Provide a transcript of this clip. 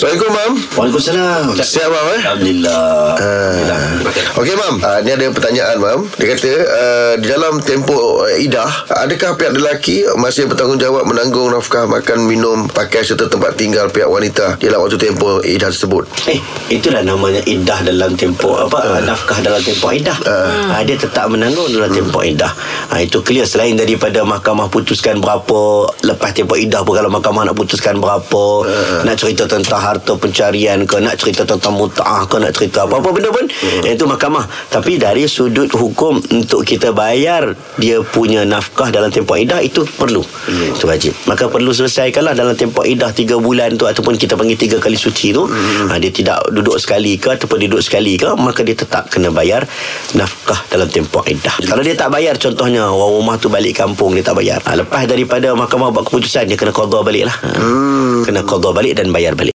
Assalamualaikum mam Waalaikumsalam. Siap mam eh Alhamdulillah. Ah. Okey mam, uh, ni ada pertanyaan mam. Dia kata uh, di dalam tempoh uh, idah, adakah pihak lelaki masih bertanggungjawab menanggung nafkah makan minum pakai serta tempat tinggal pihak wanita dalam waktu tempoh idah tersebut? Eh, itulah namanya iddah dalam tempoh apa uh. nafkah dalam tempoh iddah. Uh. Uh, dia tetap menanggung dalam tempoh iddah. Uh, itu clear selain daripada mahkamah putuskan berapa lepas tempoh iddah pun kalau mahkamah nak putuskan berapa, uh. nak cerita tentang harta pencarian ke, nak cerita tentang mutaah ke, nak cerita apa-apa benda pun, uh. itu mahkamah. Tapi dari sudut hukum untuk kita bayar dia punya nafkah dalam tempoh iddah itu perlu. Uh. Itu wajib. Maka perlu selesaikanlah dalam tempoh iddah 3 bulan tu ataupun kita panggil 3 kali suci tu. Uh. Ha, dia tidak duduk sekali ke ataupun duduk sekali ke maka dia tetap kena bayar nafkah dalam tempoh iddah. Kalau dia tak bayar contohnya orang rumah tu balik kampung dia tak bayar. Ha, lepas daripada mahkamah buat keputusan dia kena qada balik lah. Ha. Kena qada balik dan bayar balik.